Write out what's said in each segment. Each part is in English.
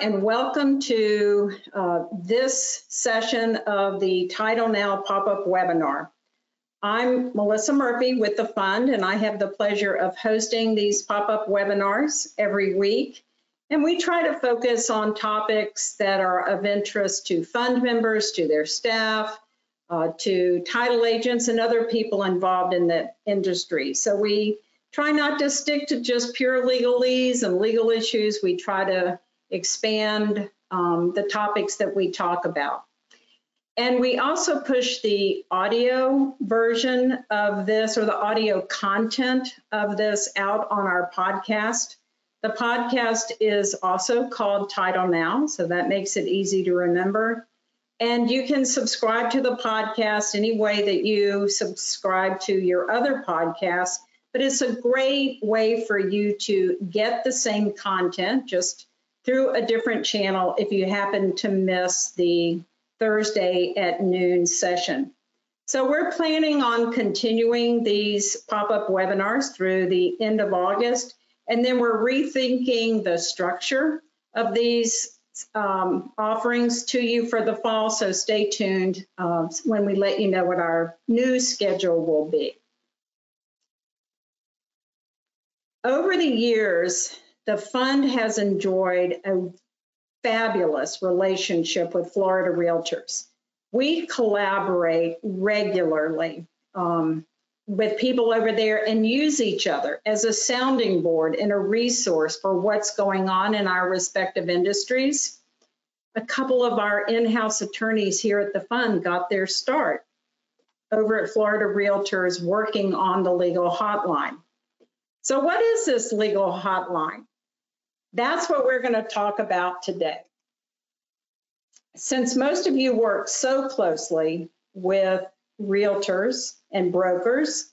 and welcome to uh, this session of the Title Now pop-up webinar. I'm Melissa Murphy with the fund, and I have the pleasure of hosting these pop-up webinars every week. And we try to focus on topics that are of interest to fund members, to their staff, uh, to title agents and other people involved in the industry. So we try not to stick to just pure legalese and legal issues. We try to expand um, the topics that we talk about. And we also push the audio version of this or the audio content of this out on our podcast. The podcast is also called Title Now, so that makes it easy to remember. And you can subscribe to the podcast any way that you subscribe to your other podcasts, but it's a great way for you to get the same content, just through a different channel if you happen to miss the Thursday at noon session. So we're planning on continuing these pop-up webinars through the end of August, and then we're rethinking the structure of these um, offerings to you for the fall, so stay tuned uh, when we let you know what our new schedule will be. Over the years, the fund has enjoyed a fabulous relationship with Florida Realtors. We collaborate regularly um, with people over there and use each other as a sounding board and a resource for what's going on in our respective industries. A couple of our in-house attorneys here at the fund got their start over at Florida Realtors working on the legal hotline. So what is this legal hotline? That's what we're going to talk about today. Since most of you work so closely with realtors and brokers,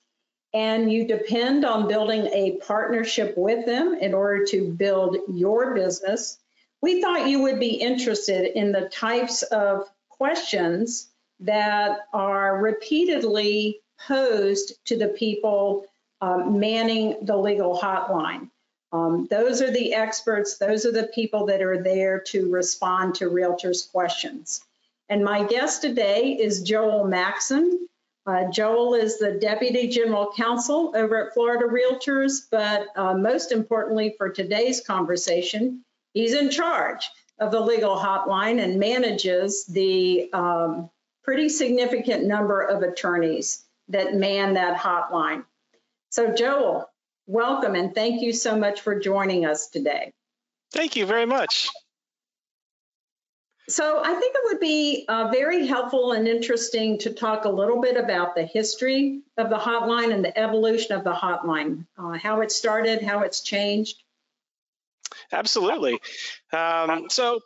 and you depend on building a partnership with them in order to build your business, we thought you would be interested in the types of questions that are repeatedly posed to the people um, manning the legal hotline. Um, those are the experts, those are the people that are there to respond to realtors' questions. And my guest today is Joel Maxson. Uh, Joel is the Deputy General Counsel over at Florida Realtors, but uh, most importantly for today's conversation, he's in charge of the legal hotline and manages the um, pretty significant number of attorneys that man that hotline. So Joel, welcome and thank you so much for joining us today. Thank you very much. So I think it would be uh, very helpful and interesting to talk a little bit about the history of the hotline and the evolution of the hotline, uh, how it started, how it's changed. Absolutely. Um, so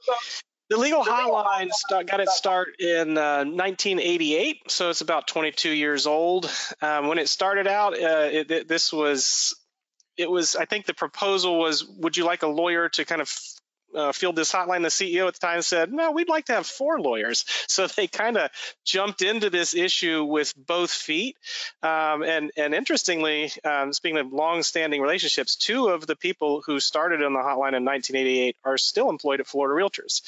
the legal hotline got its start in uh, 1988, so it's about 22 years old. Um, when it started out, uh, it, it, this was it was I think the proposal was would you like a lawyer to kind of uh, field this hotline, the CEO at the time said, no, we'd like to have four lawyers. So they kind of jumped into this issue with both feet. Um, and, and interestingly, um, speaking of long-standing relationships, two of the people who started on the hotline in 1988 are still employed at Florida Realtors.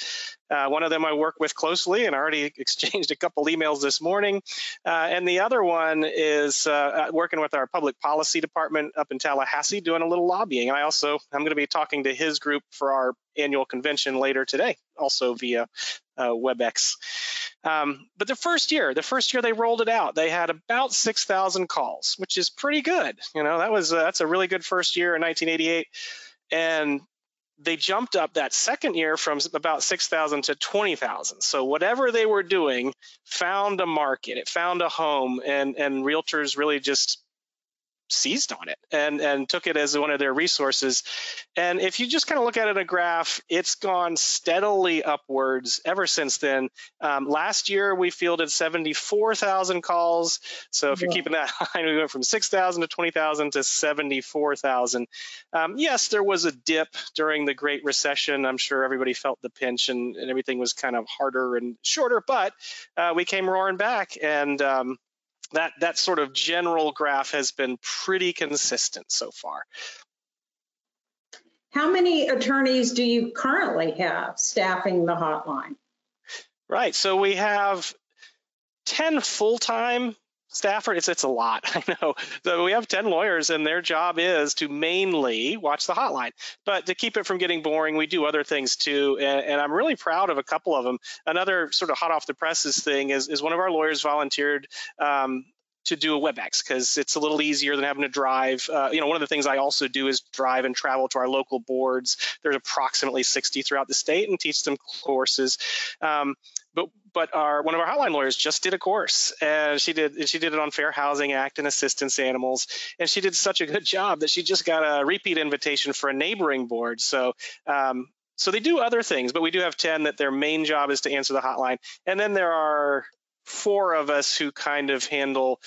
Uh, one of them I work with closely and I already exchanged a couple emails this morning. Uh, and the other one is uh, uh, working with our public policy department up in Tallahassee doing a little lobbying. And I also, I'm going to be talking to his group for our annual convention later today, also via uh, WebEx. Um, but the first year, the first year they rolled it out, they had about 6,000 calls, which is pretty good. You know, that was uh, that's a really good first year in 1988. And they jumped up that second year from about 6,000 to 20,000. So whatever they were doing found a market, it found a home, and and realtors really just seized on it and and took it as one of their resources. And if you just kind of look at it in a graph, it's gone steadily upwards ever since then. Um, last year we fielded 74,000 calls. So if you're keeping that high, we went from 6,000 to 20,000 to 74,000. Um, yes, there was a dip during the Great Recession. I'm sure everybody felt the pinch and, and everything was kind of harder and shorter, but uh, we came roaring back and um, that that sort of general graph has been pretty consistent so far. How many attorneys do you currently have staffing the hotline? Right. So we have 10 full-time staffers. It's, it's a lot, I know. So we have 10 lawyers and their job is to mainly watch the hotline. But to keep it from getting boring, we do other things too. And, and I'm really proud of a couple of them. Another sort of hot off the presses thing is, is one of our lawyers volunteered um, to do a WebEx because it's a little easier than having to drive. Uh, you know, one of the things I also do is drive and travel to our local boards. There's approximately 60 throughout the state and teach them courses. Um, but but our one of our hotline lawyers just did a course and she did she did it on Fair Housing Act and assistance animals and she did such a good job that she just got a repeat invitation for a neighboring board. So um, so they do other things, but we do have 10 that their main job is to answer the hotline. And then there are four of us who kind of handle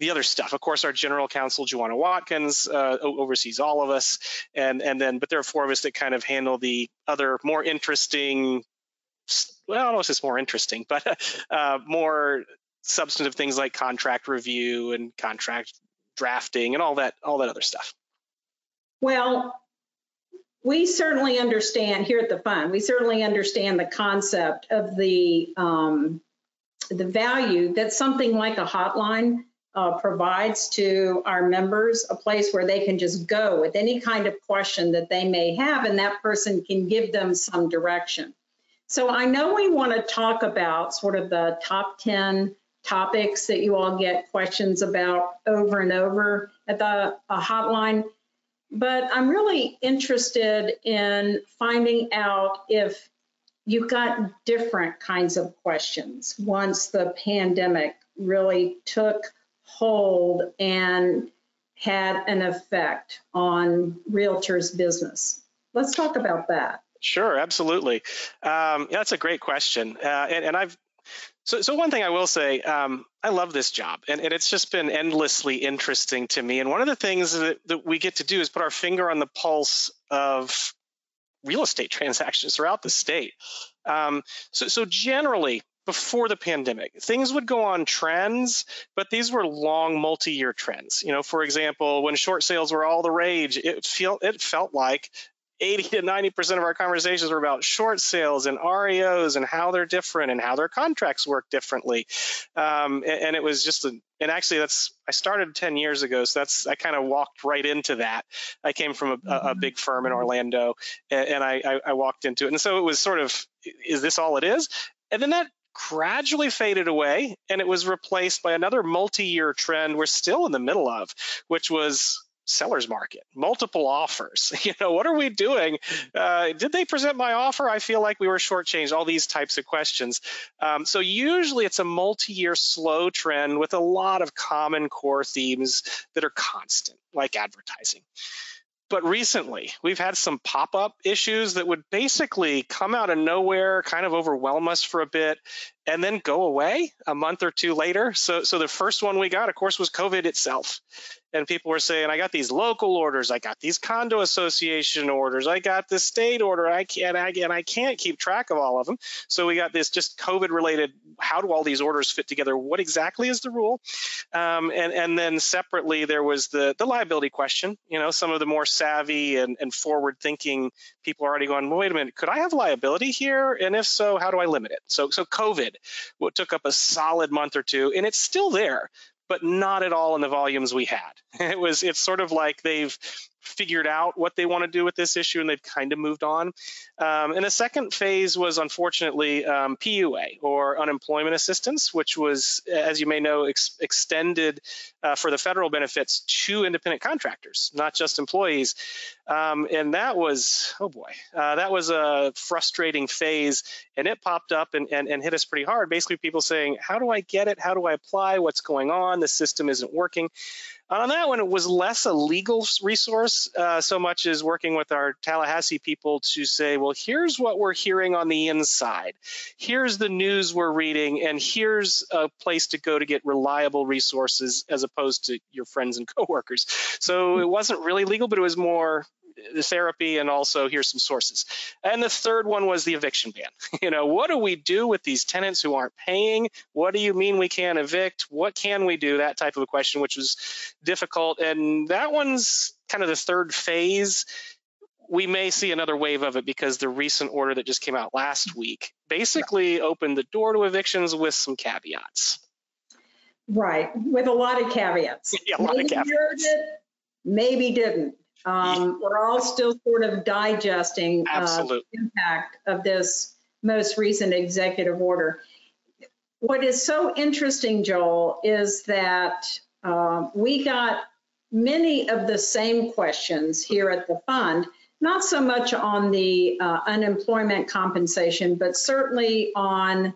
the other stuff. Of course, our general counsel, Joanna Watkins, uh, oversees all of us, and and then but there are four of us that kind of handle the other more interesting. Well, I don't know if it's more interesting, but uh, more substantive things like contract review and contract drafting and all that all that other stuff. Well, we certainly understand here at the fund. We certainly understand the concept of the um, the value that something like a hotline uh, provides to our members, a place where they can just go with any kind of question that they may have, and that person can give them some direction. So I know we want to talk about sort of the top 10 topics that you all get questions about over and over at the hotline, but I'm really interested in finding out if you got different kinds of questions once the pandemic really took hold and had an effect on realtors' business. Let's talk about that. Sure, absolutely. Um, that's a great question, uh, and, and, I've so, so one thing I will say, um, I love this job, and, and, it's just been endlessly interesting to me. And one of the things that, that we get to do is put our finger on the pulse of real estate transactions throughout the state. Um, so, so generally, before the pandemic, things would go on trends, but these were long multi-year trends. You know, for example, when short sales were all the rage, it felt it felt like 80 to 90% of our conversations were about short sales and REOs and how they're different and how their contracts work differently. Um, and, and, it was just, a, and actually that's, I started 10 years ago. So that's, I kind of walked right into that. I came from a, a mm-hmm. big firm in Orlando and, and I, I, I walked into it. And so it was sort of, is this all it is? And then that gradually faded away and it was replaced by another multi-year trend we're still in the middle of, which was seller's market, multiple offers. You know, what are we doing? Uh, did they present my offer? I feel like we were shortchanged. All these types of questions. Um, so usually it's a multi-year slow trend with a lot of common core themes that are constant, like advertising. But recently, we've had some pop up issues that would basically come out of nowhere, kind of overwhelm us for a bit, and then go away a month or two later. So, so the first one we got, of course, was COVID itself. And people were saying, I got these local orders, I got these condo association orders, I got this state order, I can't, I, and I can't keep track of all of them. So we got this just COVID related, how do all these orders fit together? What exactly is the rule? Um, and, and then separately, there was the, the liability question. You know, some of the more savvy and, and forward thinking people are already going, well, wait a minute, could I have liability here? And if so, how do I limit it? So, so COVID what took up a solid month or two, and it's still there, but not at all in the volumes we had. It was it's sort of like they've figured out what they want to do with this issue and they've kind of moved on. Um, and the second phase was unfortunately um, PUA or unemployment assistance, which was, as you may know, ex- extended uh, for the federal benefits to independent contractors, not just employees. Um, and that was, oh boy, uh, that was a frustrating phase. And it popped up and, and, and hit us pretty hard. Basically, people saying, How do I get it? How do I apply? What's going on? The system isn't working. On that one, it was less a legal resource uh, so much as working with our Tallahassee people to say, well, here's what we're hearing on the inside. Here's the news we're reading, and here's a place to go to get reliable resources as opposed to your friends and coworkers. So it wasn't really legal, but it was more the therapy and also here's some sources. And the third one was the eviction ban. You know, what do we do with these tenants who aren't paying? What do you mean we can't evict? What can we do? That type of a question, which was difficult. And that one's kind of the third phase we may see another wave of it because the recent order that just came out last week basically opened the door to evictions with some caveats. Right, with a lot of caveats. Yeah, a lot maybe of caveats. it, maybe didn't. Um, we're all still sort of digesting uh, the impact of this most recent executive order. What is so interesting, Joel, is that um, we got many of the same questions here at the fund, not so much on the uh, unemployment compensation, but certainly on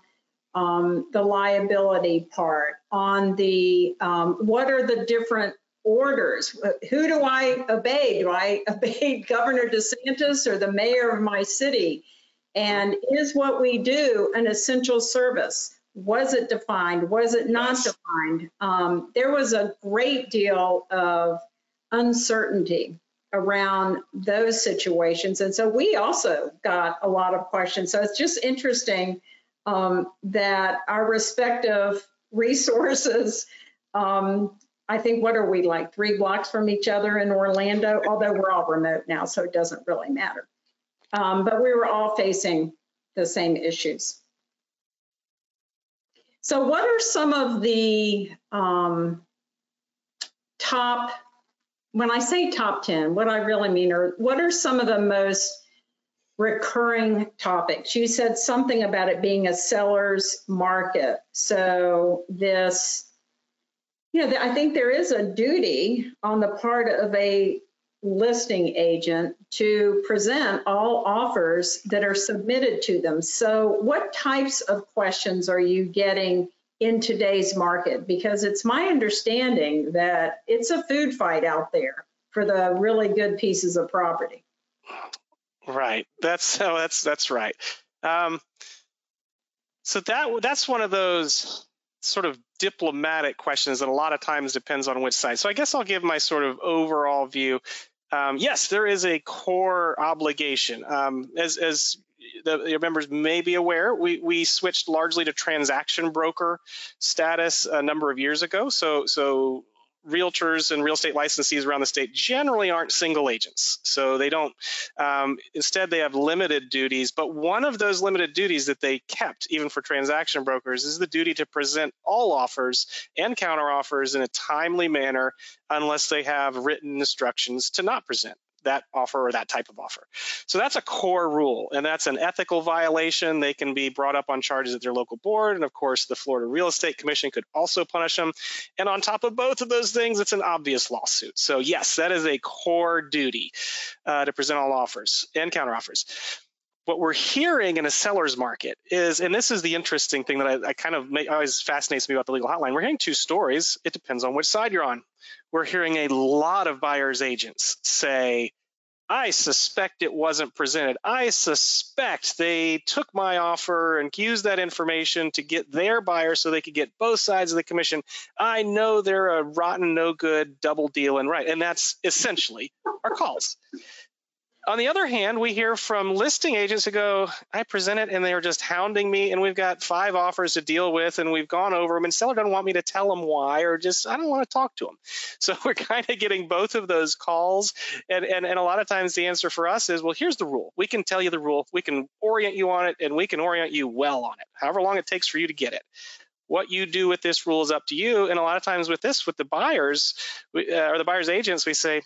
um, the liability part, on the um, what are the different orders? Who do I obey? Do I obey Governor DeSantis or the mayor of my city? And is what we do an essential service? Was it defined? Was it not Yes. defined? Um, there was a great deal of uncertainty around those situations. And so we also got a lot of questions. So it's just interesting um, that our respective resources, um, I think, what are we like, three blocks from each other in Orlando? Although we're all remote now, so it doesn't really matter. Um, but we were all facing the same issues. So what are some of the um, top, when I say top 10, what I really mean are, what are some of the most recurring topics? You said something about it being a seller's market. So this, you know, I think there is a duty on the part of a listing agent to present all offers that are submitted to them. So what types of questions are you getting in today's market? Because it's my understanding that it's a food fight out there for the really good pieces of property. Right. That's oh, that's that's right. Um, so that that's one of those sort of diplomatic questions that a lot of times depends on which side. So I guess I'll give my sort of overall view. Um, yes, there is a core obligation. Um, as as the, your members may be aware, we we switched largely to transaction broker status a number of years ago. So so realtors and real estate licensees around the state generally aren't single agents. So they don't, um, instead, they have limited duties. But one of those limited duties that they kept, even for transaction brokers, is the duty to present all offers and counteroffers in a timely manner unless they have written instructions to not present that offer or that type of offer. So that's a core rule, and that's an ethical violation. They can be brought up on charges at their local board, and of course, the Florida Real Estate Commission could also punish them. And on top of both of those things, it's an obvious lawsuit. So yes, that is a core duty uh, to present all offers and counteroffers. What we're hearing in a seller's market is, and this is the interesting thing that I, I kind of make, always fascinates me about the legal hotline. We're hearing two stories. It depends on which side you're on we're hearing a lot of buyer's agents say, I suspect it wasn't presented. I suspect they took my offer and used that information to get their buyer so they could get both sides of the commission. I know they're a rotten, no good, double dealing, right? And that's essentially our calls. On the other hand, we hear from listing agents who go, I present it and they are just hounding me, and we've got five offers to deal with, and we've gone over them, and seller doesn't want me to tell them why, or just I don't want to talk to them. So we're kind of getting both of those calls, and, and, and a lot of times the answer for us is, well, here's the rule. We can tell you the rule, we can orient you on it, and we can orient you well on it, however long it takes for you to get it what you do with this rule is up to you. And a lot of times with this, with the buyers uh, or the buyer's agents, we say,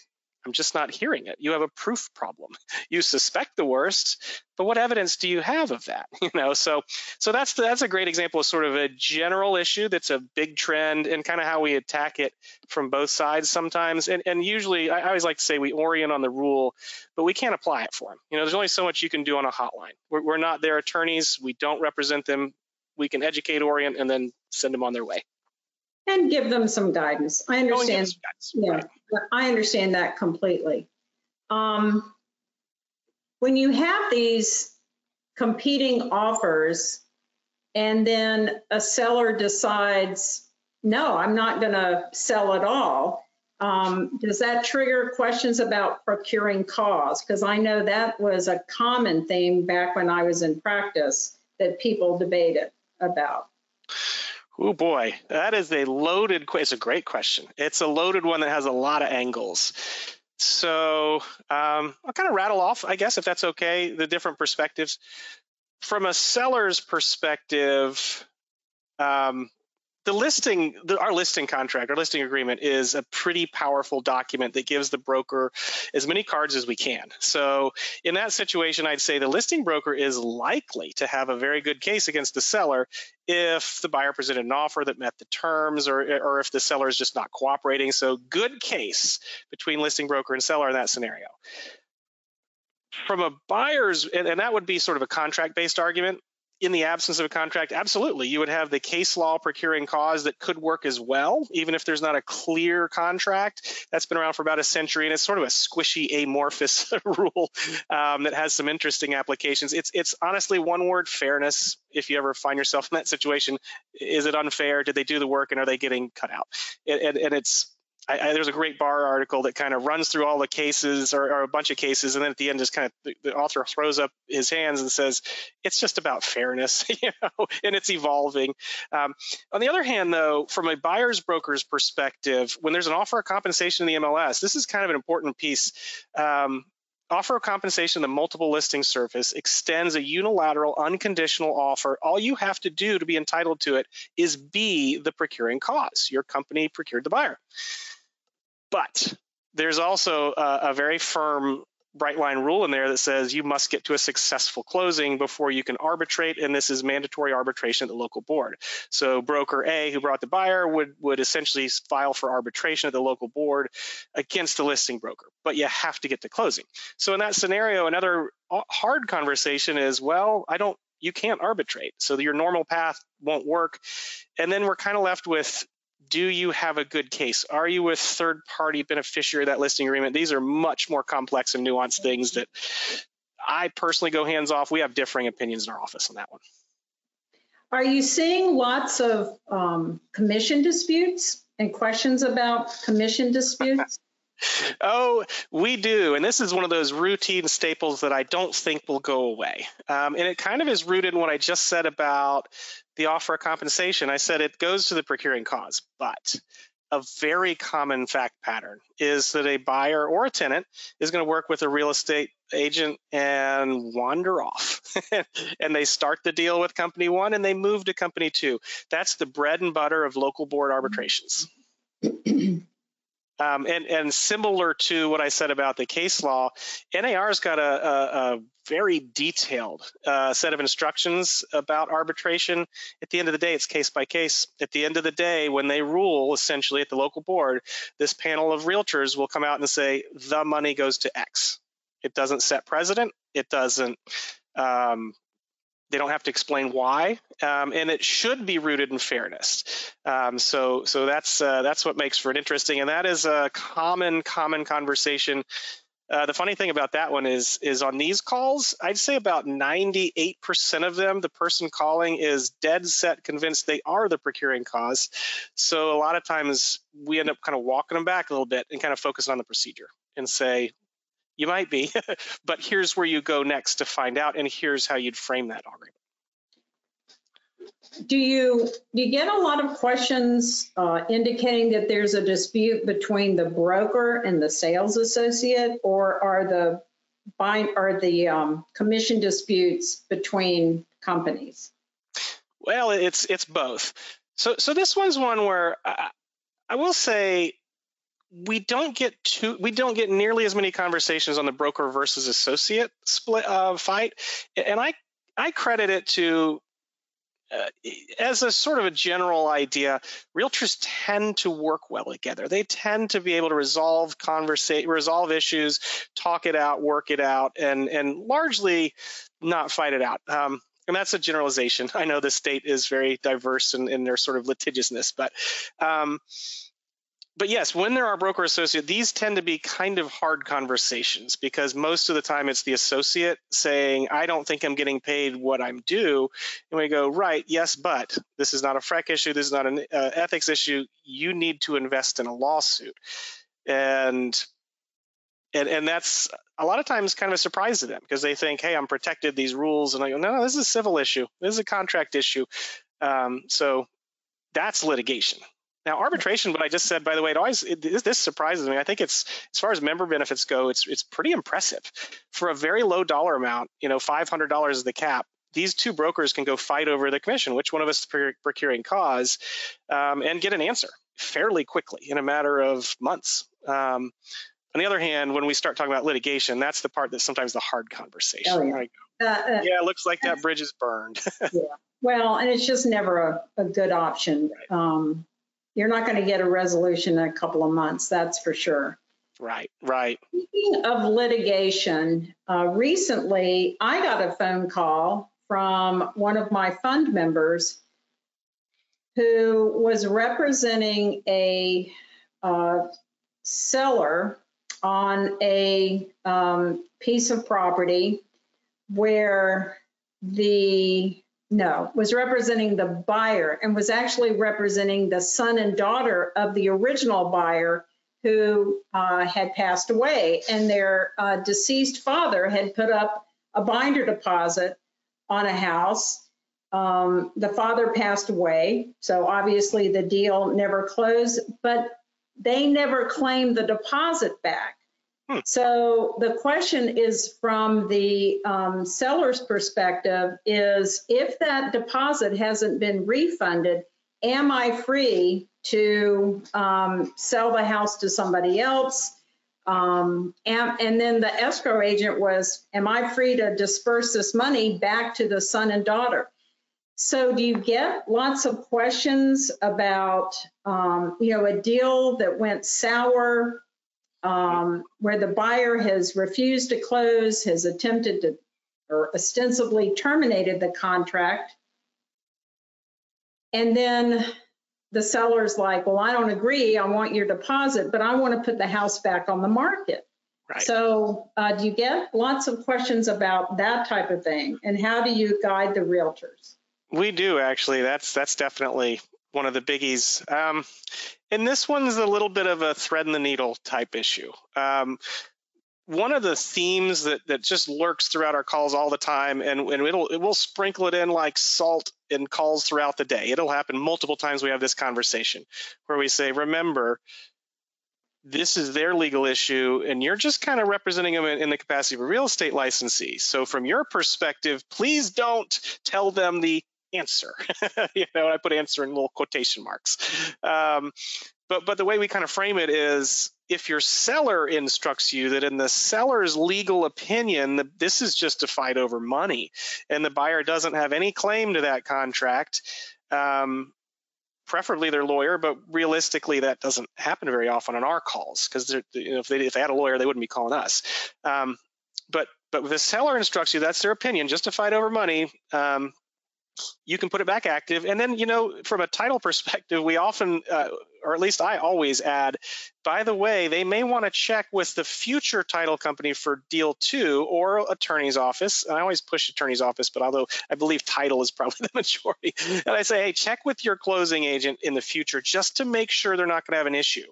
I'm just not hearing it. You have a proof problem. You suspect the worst, but what evidence do you have of that? You know, so so that's that's a great example of sort of a general issue that's a big trend and kind of how we attack it from both sides sometimes. And and usually I always like to say we orient on the rule, but we can't apply it for them. You know, there's only so much you can do on a hotline. We're, we're not their attorneys. We don't represent them. We can educate, orient, and then send them on their way. And give them some guidance. I Go and give understand. guidance. Yeah, Right. I understand that completely. Um, when you have these competing offers and then a seller decides, no, I'm not going to sell at all, um, does that trigger questions about procuring cause? Because I know that was a common theme back when I was in practice that people debated about. Oh boy, that is a loaded. que- It's a great question. It's a loaded one that has a lot of angles. so um, I'll kind of rattle off, I guess, if that's okay, the different perspectives. From a seller's perspective, um, the listing, the, our listing contract, our listing agreement is a pretty powerful document that gives the broker as many cards as we can. So in that situation, I'd say the listing broker is likely to have a very good case against the seller if the buyer presented an offer that met the terms or, or if the seller is just not cooperating. So good case between listing broker and seller in that scenario from a buyer's and, and, that would be sort of a contract based argument in the absence of a contract, absolutely, you would have the case law procuring cause that could work as well, even if there's not a clear contract. That's been around for about a century, and it's sort of a squishy, amorphous rule um, that has some interesting applications. It's it's honestly one word: fairness. If you ever find yourself in that situation, is it unfair? Did they do the work, and are they getting cut out? and, and, and it's I, I, there's a great bar article that kind of runs through all the cases or, or, a bunch of cases, and then at the end, just kind of the, the, author throws up his hands and says, "It's just about fairness, you know, and it's evolving." Um, on the other hand, though, from a buyer's broker's perspective, when there's an offer of compensation in the MLS, this is kind of an important piece. Um, offer of compensation the multiple listing service extends a unilateral unconditional offer all you have to do to be entitled to it is be the procuring cause your company procured the buyer but there's also a, a very firm bright line rule in there that says you must get to a successful closing before you can arbitrate, and this is mandatory arbitration at the local board. So broker A, who brought the buyer, would would essentially file for arbitration at the local board against the listing broker, but you have to get to closing. So in that scenario, another hard conversation is, well, I don't. You can't arbitrate, so your normal path won't work, and then we're kind of left with do you have a good case? Are you a third party beneficiary of that listing agreement? These are much more complex and nuanced things that I personally go hands off. We have differing opinions in our office on that one. Are you seeing lots of um, commission disputes and questions about commission disputes? Oh, we do. And this is one of those routine staples that I don't think will go away. Um, and it kind of is rooted in what I just said about the offer of compensation. I said it goes to the procuring cause, but a very common fact pattern is that a buyer or a tenant is going to work with a real estate agent and wander off. and they start the deal with company one and they move to company two. That's the bread and butter of local board arbitrations. Um, and, and similar to what I said about the case law, NAR's got a, a, a very detailed uh, set of instructions about arbitration. At the end of the day, it's case by case. At the end of the day, when they rule, essentially at the local board, this panel of realtors will come out and say the money goes to X. It doesn't set precedent. It doesn't um, they don't have to explain why, um, and it should be rooted in fairness. Um, so, so that's uh, that's what makes for an interesting, and that is a common common conversation. Uh, the funny thing about that one is is on these calls, I'd say about 98% of them, the person calling is dead set convinced they are the procuring cause. So a lot of times we end up kind of walking them back a little bit and kind of focusing on the procedure and say, you might be, but here's where you go next to find out, and here's how you'd frame that argument. Do you do you get a lot of questions uh, indicating that there's a dispute between the broker and the sales associate, or are the bind are the um, commission disputes between companies? Well, it's it's both. So so this one's one where I, I will say we don't get too we don't get nearly as many conversations on the broker versus associate split uh, fight, and I I credit it to. Uh, as a sort of a general idea, realtors tend to work well together. They tend to be able to resolve conversate, resolve issues, talk it out, work it out, and and largely not fight it out. Um, and that's a generalization. I know the state is very diverse in, in their sort of litigiousness, but um, but yes, when there are broker associate, these tend to be kind of hard conversations because most of the time it's the associate saying, I don't think I'm getting paid what I'm due. And we go, right, yes, but this is not a FREC issue. This is not an uh, ethics issue. You need to invest in a lawsuit. And and, and that's a lot of times kind of a surprise to them because they think, hey, I'm protected these rules. And I go, no, no, this is a civil issue. This is a contract issue. Um, so that's litigation Now, arbitration, what I just said, by the way, it always it, this surprises me. I think it's as far as member benefits go, it's it's pretty impressive for a very low dollar amount. You know, five hundred dollars is the cap. These two brokers can go fight over the commission, which one of us is procuring cause, um, and get an answer fairly quickly in a matter of months. Um, on the other hand, when we start talking about litigation, that's the part that's sometimes the hard conversation. Oh, yeah. Right? Uh, uh, yeah, it looks like that bridge is burned. yeah. Well, and it's just never a, a good option. Um, you're not going to get a resolution in a couple of months, that's for sure. Right, right. Speaking of litigation, uh, recently I got a phone call from one of my fund members who was representing a uh, seller on a um, piece of property where the no was representing the buyer and was actually representing the son and daughter of the original buyer who uh, had passed away. And their uh, deceased father had put up a binder deposit on a house. Um, the father passed away. So obviously the deal never closed but they never claimed the deposit back. Hmm. So the question is from the um, seller's perspective is if that deposit hasn't been refunded, am I free to um, sell the house to somebody else? Um, and, and, then the escrow agent was, am I free to disperse this money back to the son and daughter? So do you get lots of questions about, um, you know, a deal that went sour, um, where the buyer has refused to close, has attempted to, or ostensibly terminated the contract, and then the seller's like, well, I don't agree. I want your deposit, but I want to put the house back on the market. Right. So uh, do you get lots of questions about that type of thing? And how do you guide the realtors? We do actually. That's that's definitely one of the biggies. Um, and this one's a little bit of a thread in the needle type issue. Um, one of the themes that, that just lurks throughout our calls all the time, and, and it'll it will sprinkle it in like salt in calls throughout the day. It'll happen multiple times. We have this conversation where we say, "Remember, this is their legal issue, and you're just kind of representing them in, in, the capacity of a real estate licensee. So, from your perspective, please don't tell them the answer. you know, I put answer in little quotation marks. Um, but but the way we kind of frame it is if your seller instructs you that in the seller's legal opinion this is just a fight over money and the buyer doesn't have any claim to that contract um, preferably their lawyer but realistically that doesn't happen very often on our calls because you know, if, they, if they had a lawyer they wouldn't be calling us um, but but the seller instructs you that's their opinion just fight over money um, you can put it back active. And then, you know, from a title perspective, we often, uh, or at least I always add, by the way, they may want to check with the future title company for deal two or attorney's office. And I always push attorney's office, but although I believe title is probably the majority, and I say, hey, check with your closing agent in the future just to make sure they're not going to have an issue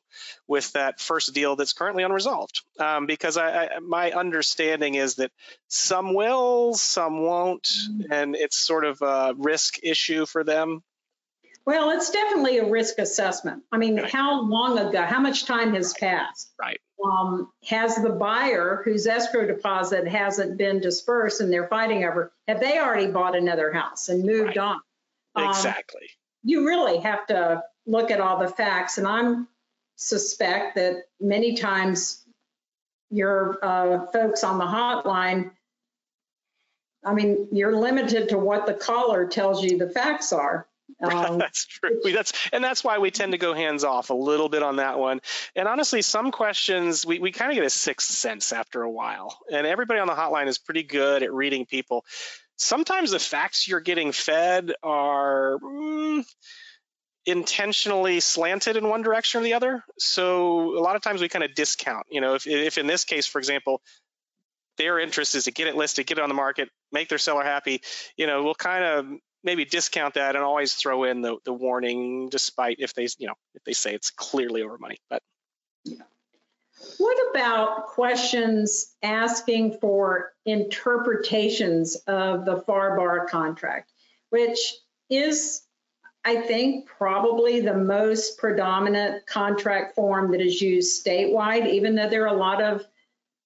with that first deal that's currently unresolved. Um, because I, I, my understanding is that some will, some won't, and it's sort of a risk issue for them. Well, it's definitely a risk assessment. I mean, right. how long ago, how much time has passed? Right. Um, has the buyer whose escrow deposit hasn't been dispersed and they're fighting over, have they already bought another house and moved right. on? Um, exactly. You really have to look at all the facts. And I'm suspect that many times your uh, folks on the hotline, I mean, you're limited to what the caller tells you the facts are. Um, that's true. That's and that's why we tend to go hands off a little bit on that one. And honestly, some questions we, we kind of get a sixth sense after a while. And everybody on the hotline is pretty good at reading people. Sometimes the facts you're getting fed are mm, intentionally slanted in one direction or the other. So a lot of times we kind of discount. You know, if if in this case, for example, their interest is to get it listed, get it on the market, make their seller happy, you know, we'll kind of maybe discount that and always throw in the, the warning, despite if they, you know, if they say it's clearly over money. But yeah. What about questions asking for interpretations of the FAR bar contract, which is I think, probably the most predominant contract form that is used statewide, even though there are a lot of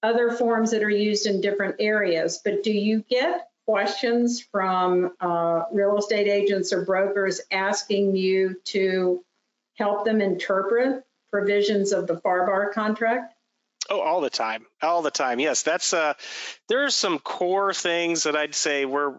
other forms that are used in different areas. But do you get questions from uh, real estate agents or brokers asking you to help them interpret provisions of the FAR contract? Oh, all the time, all the time. Yes, that's uh, there are some core things that I'd say we're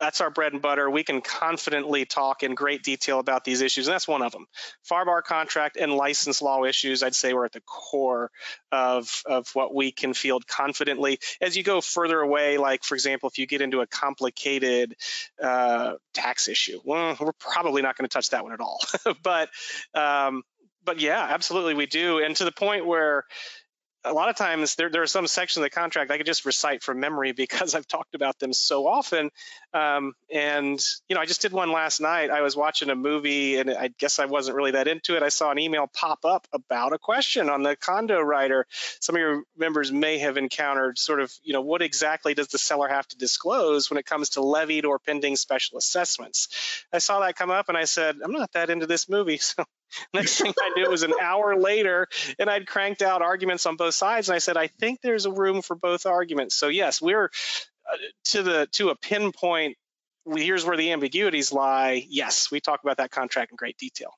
that's our bread and butter. We can confidently talk in great detail about these issues, and that's one of them. FAR bar contract and license law issues, I'd say, we're at the core of, of what we can field confidently. As you go further away, like, for example, if you get into a complicated uh, tax issue, well, we're probably not going to touch that one at all. but um, but yeah, absolutely we do. And to the point where a lot of times there, there are some sections of the contract I could just recite from memory because I've talked about them so often. Um, and, you know, I just did one last night. I was watching a movie and I guess I wasn't really that into it. I saw an email pop up about a question on the condo rider. Some of your members may have encountered sort of, you know, what exactly does the seller have to disclose when it comes to levied or pending special assessments? I saw that come up and I said, I'm not that into this movie. So Next thing I knew, was an hour later, and I'd cranked out arguments on both sides. And I said, I think there's a room for both arguments. So yes, we're uh, to the to a pinpoint. Here's where the ambiguities lie. Yes, we talk about that contract in great detail.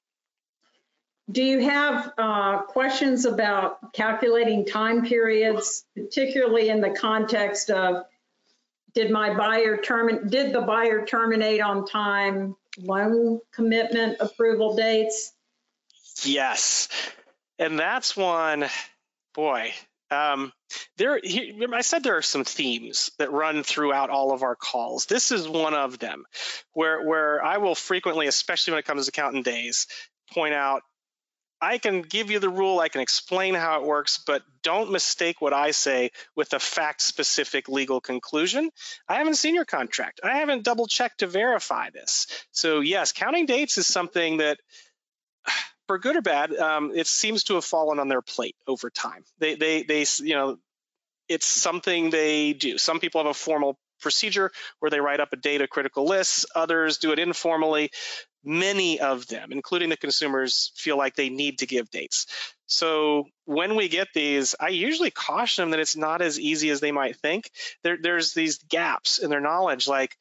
Do you have uh, questions about calculating time periods, particularly in the context of did my buyer terminate? Did the buyer terminate on time? Loan commitment approval dates? Yes. And that's one, boy, um, there, I said there are some themes that run throughout all of our calls. This is one of them, where where I will frequently, especially when it comes to accountant days, point out. I can give you the rule, I can explain how it works, but don't mistake what I say with a fact specific legal conclusion. I haven't seen your contract. I haven't double checked to verify this. So, yes, counting dates is something that for good or bad, um, it seems to have fallen on their plate over time. They, they, they, you know, it's something they do. Some people have a formal procedure where they write up a data critical list. Others do it informally. Many of them, including the consumers, feel like they need to give dates. So when we get these, I usually caution them that it's not as easy as they might think. There, there's these gaps in their knowledge, like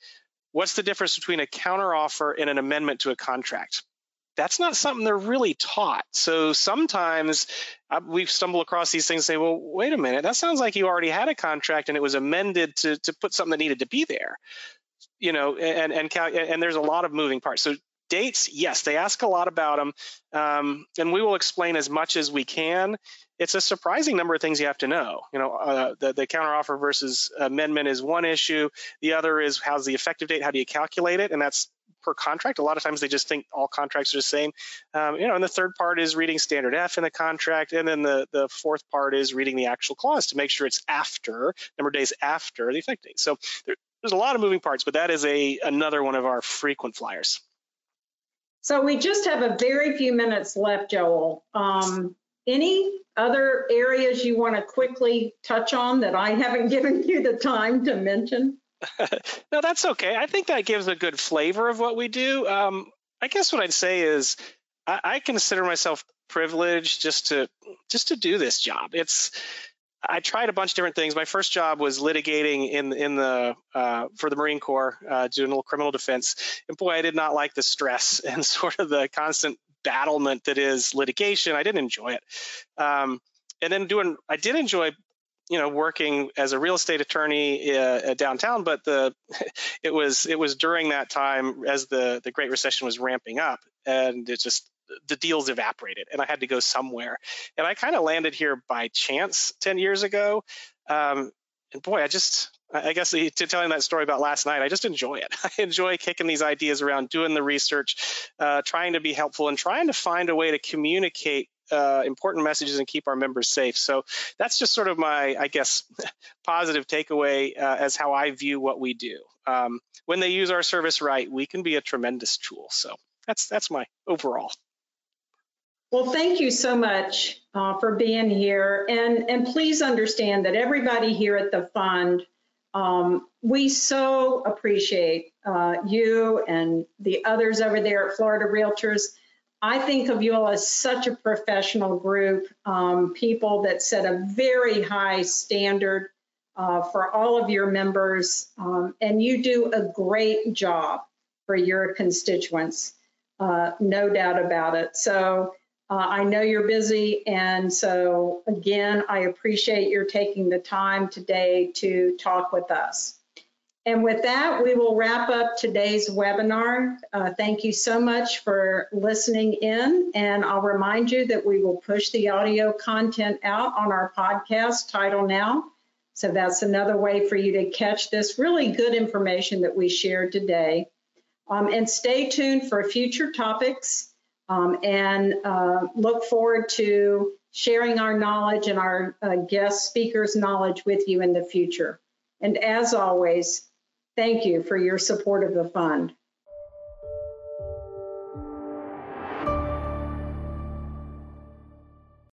what's the difference between a counteroffer and an amendment to a contract? That's not something they're really taught. So sometimes uh, we stumble across these things and say, well, wait a minute, that sounds like you already had a contract and it was amended to, to put something that needed to be there. You know, and, and, and there's a lot of moving parts. So dates, yes, they ask a lot about them, um, and we will explain as much as we can. It's a surprising number of things you have to know. You know, uh, the, the counteroffer versus amendment is one issue. The other is how's the effective date? How do you calculate it? And that's per contract. A lot of times they just think all contracts are the same. Um, you know, and the third part is reading standard F in the contract, and then the the fourth part is reading the actual clause to make sure it's after number of days after the effect date. So there, there's a lot of moving parts, but that is a another one of our frequent flyers. So we just have a very few minutes left, Joel. Um, any other areas you want to quickly touch on that I haven't given you the time to mention? no, that's okay. I think that gives a good flavor of what we do. Um, I guess what I'd say is I, I, consider myself privileged just to just to do this job. It's I tried a bunch of different things. My first job was litigating in in the uh, for the Marine Corps, uh, doing a little criminal defense. And boy, I did not like the stress and sort of the constant battlement that is litigation. I didn't enjoy it. Um, and then doing, I did enjoy you know working as a real estate attorney uh, downtown but the it was it was during that time as the the great recession was ramping up and it just the deals evaporated and i had to go somewhere and i kind of landed here by chance 10 years ago um, and boy i just I guess to telling that story about last night, I just enjoy it. I enjoy kicking these ideas around, doing the research, uh, trying to be helpful, and trying to find a way to communicate uh, important messages and keep our members safe. So that's just sort of my, I guess, positive takeaway uh, as how I view what we do. Um, when they use our service right, we can be a tremendous tool. So that's that's my overall. Well, thank you so much uh, for being here, and and please understand that everybody here at the fund Um, we so appreciate uh, you and the others over there at Florida Realtors. I think of you all as such a professional group, um, people that set a very high standard uh, for all of your members, um, and you do a great job for your constituents, uh, no doubt about it. So uh, I know you're busy, and so again, I appreciate your taking the time today to talk with us. And with that, we will wrap up today's webinar. Uh, thank you so much for listening in, and I'll remind you that we will push the audio content out on our podcast, Title Now. So that's another way for you to catch this really good information that we shared today. Um, and stay tuned for future topics um, and uh, look forward to sharing our knowledge and our uh, guest speakers' knowledge with you in the future. And as always, thank you for your support of the fund.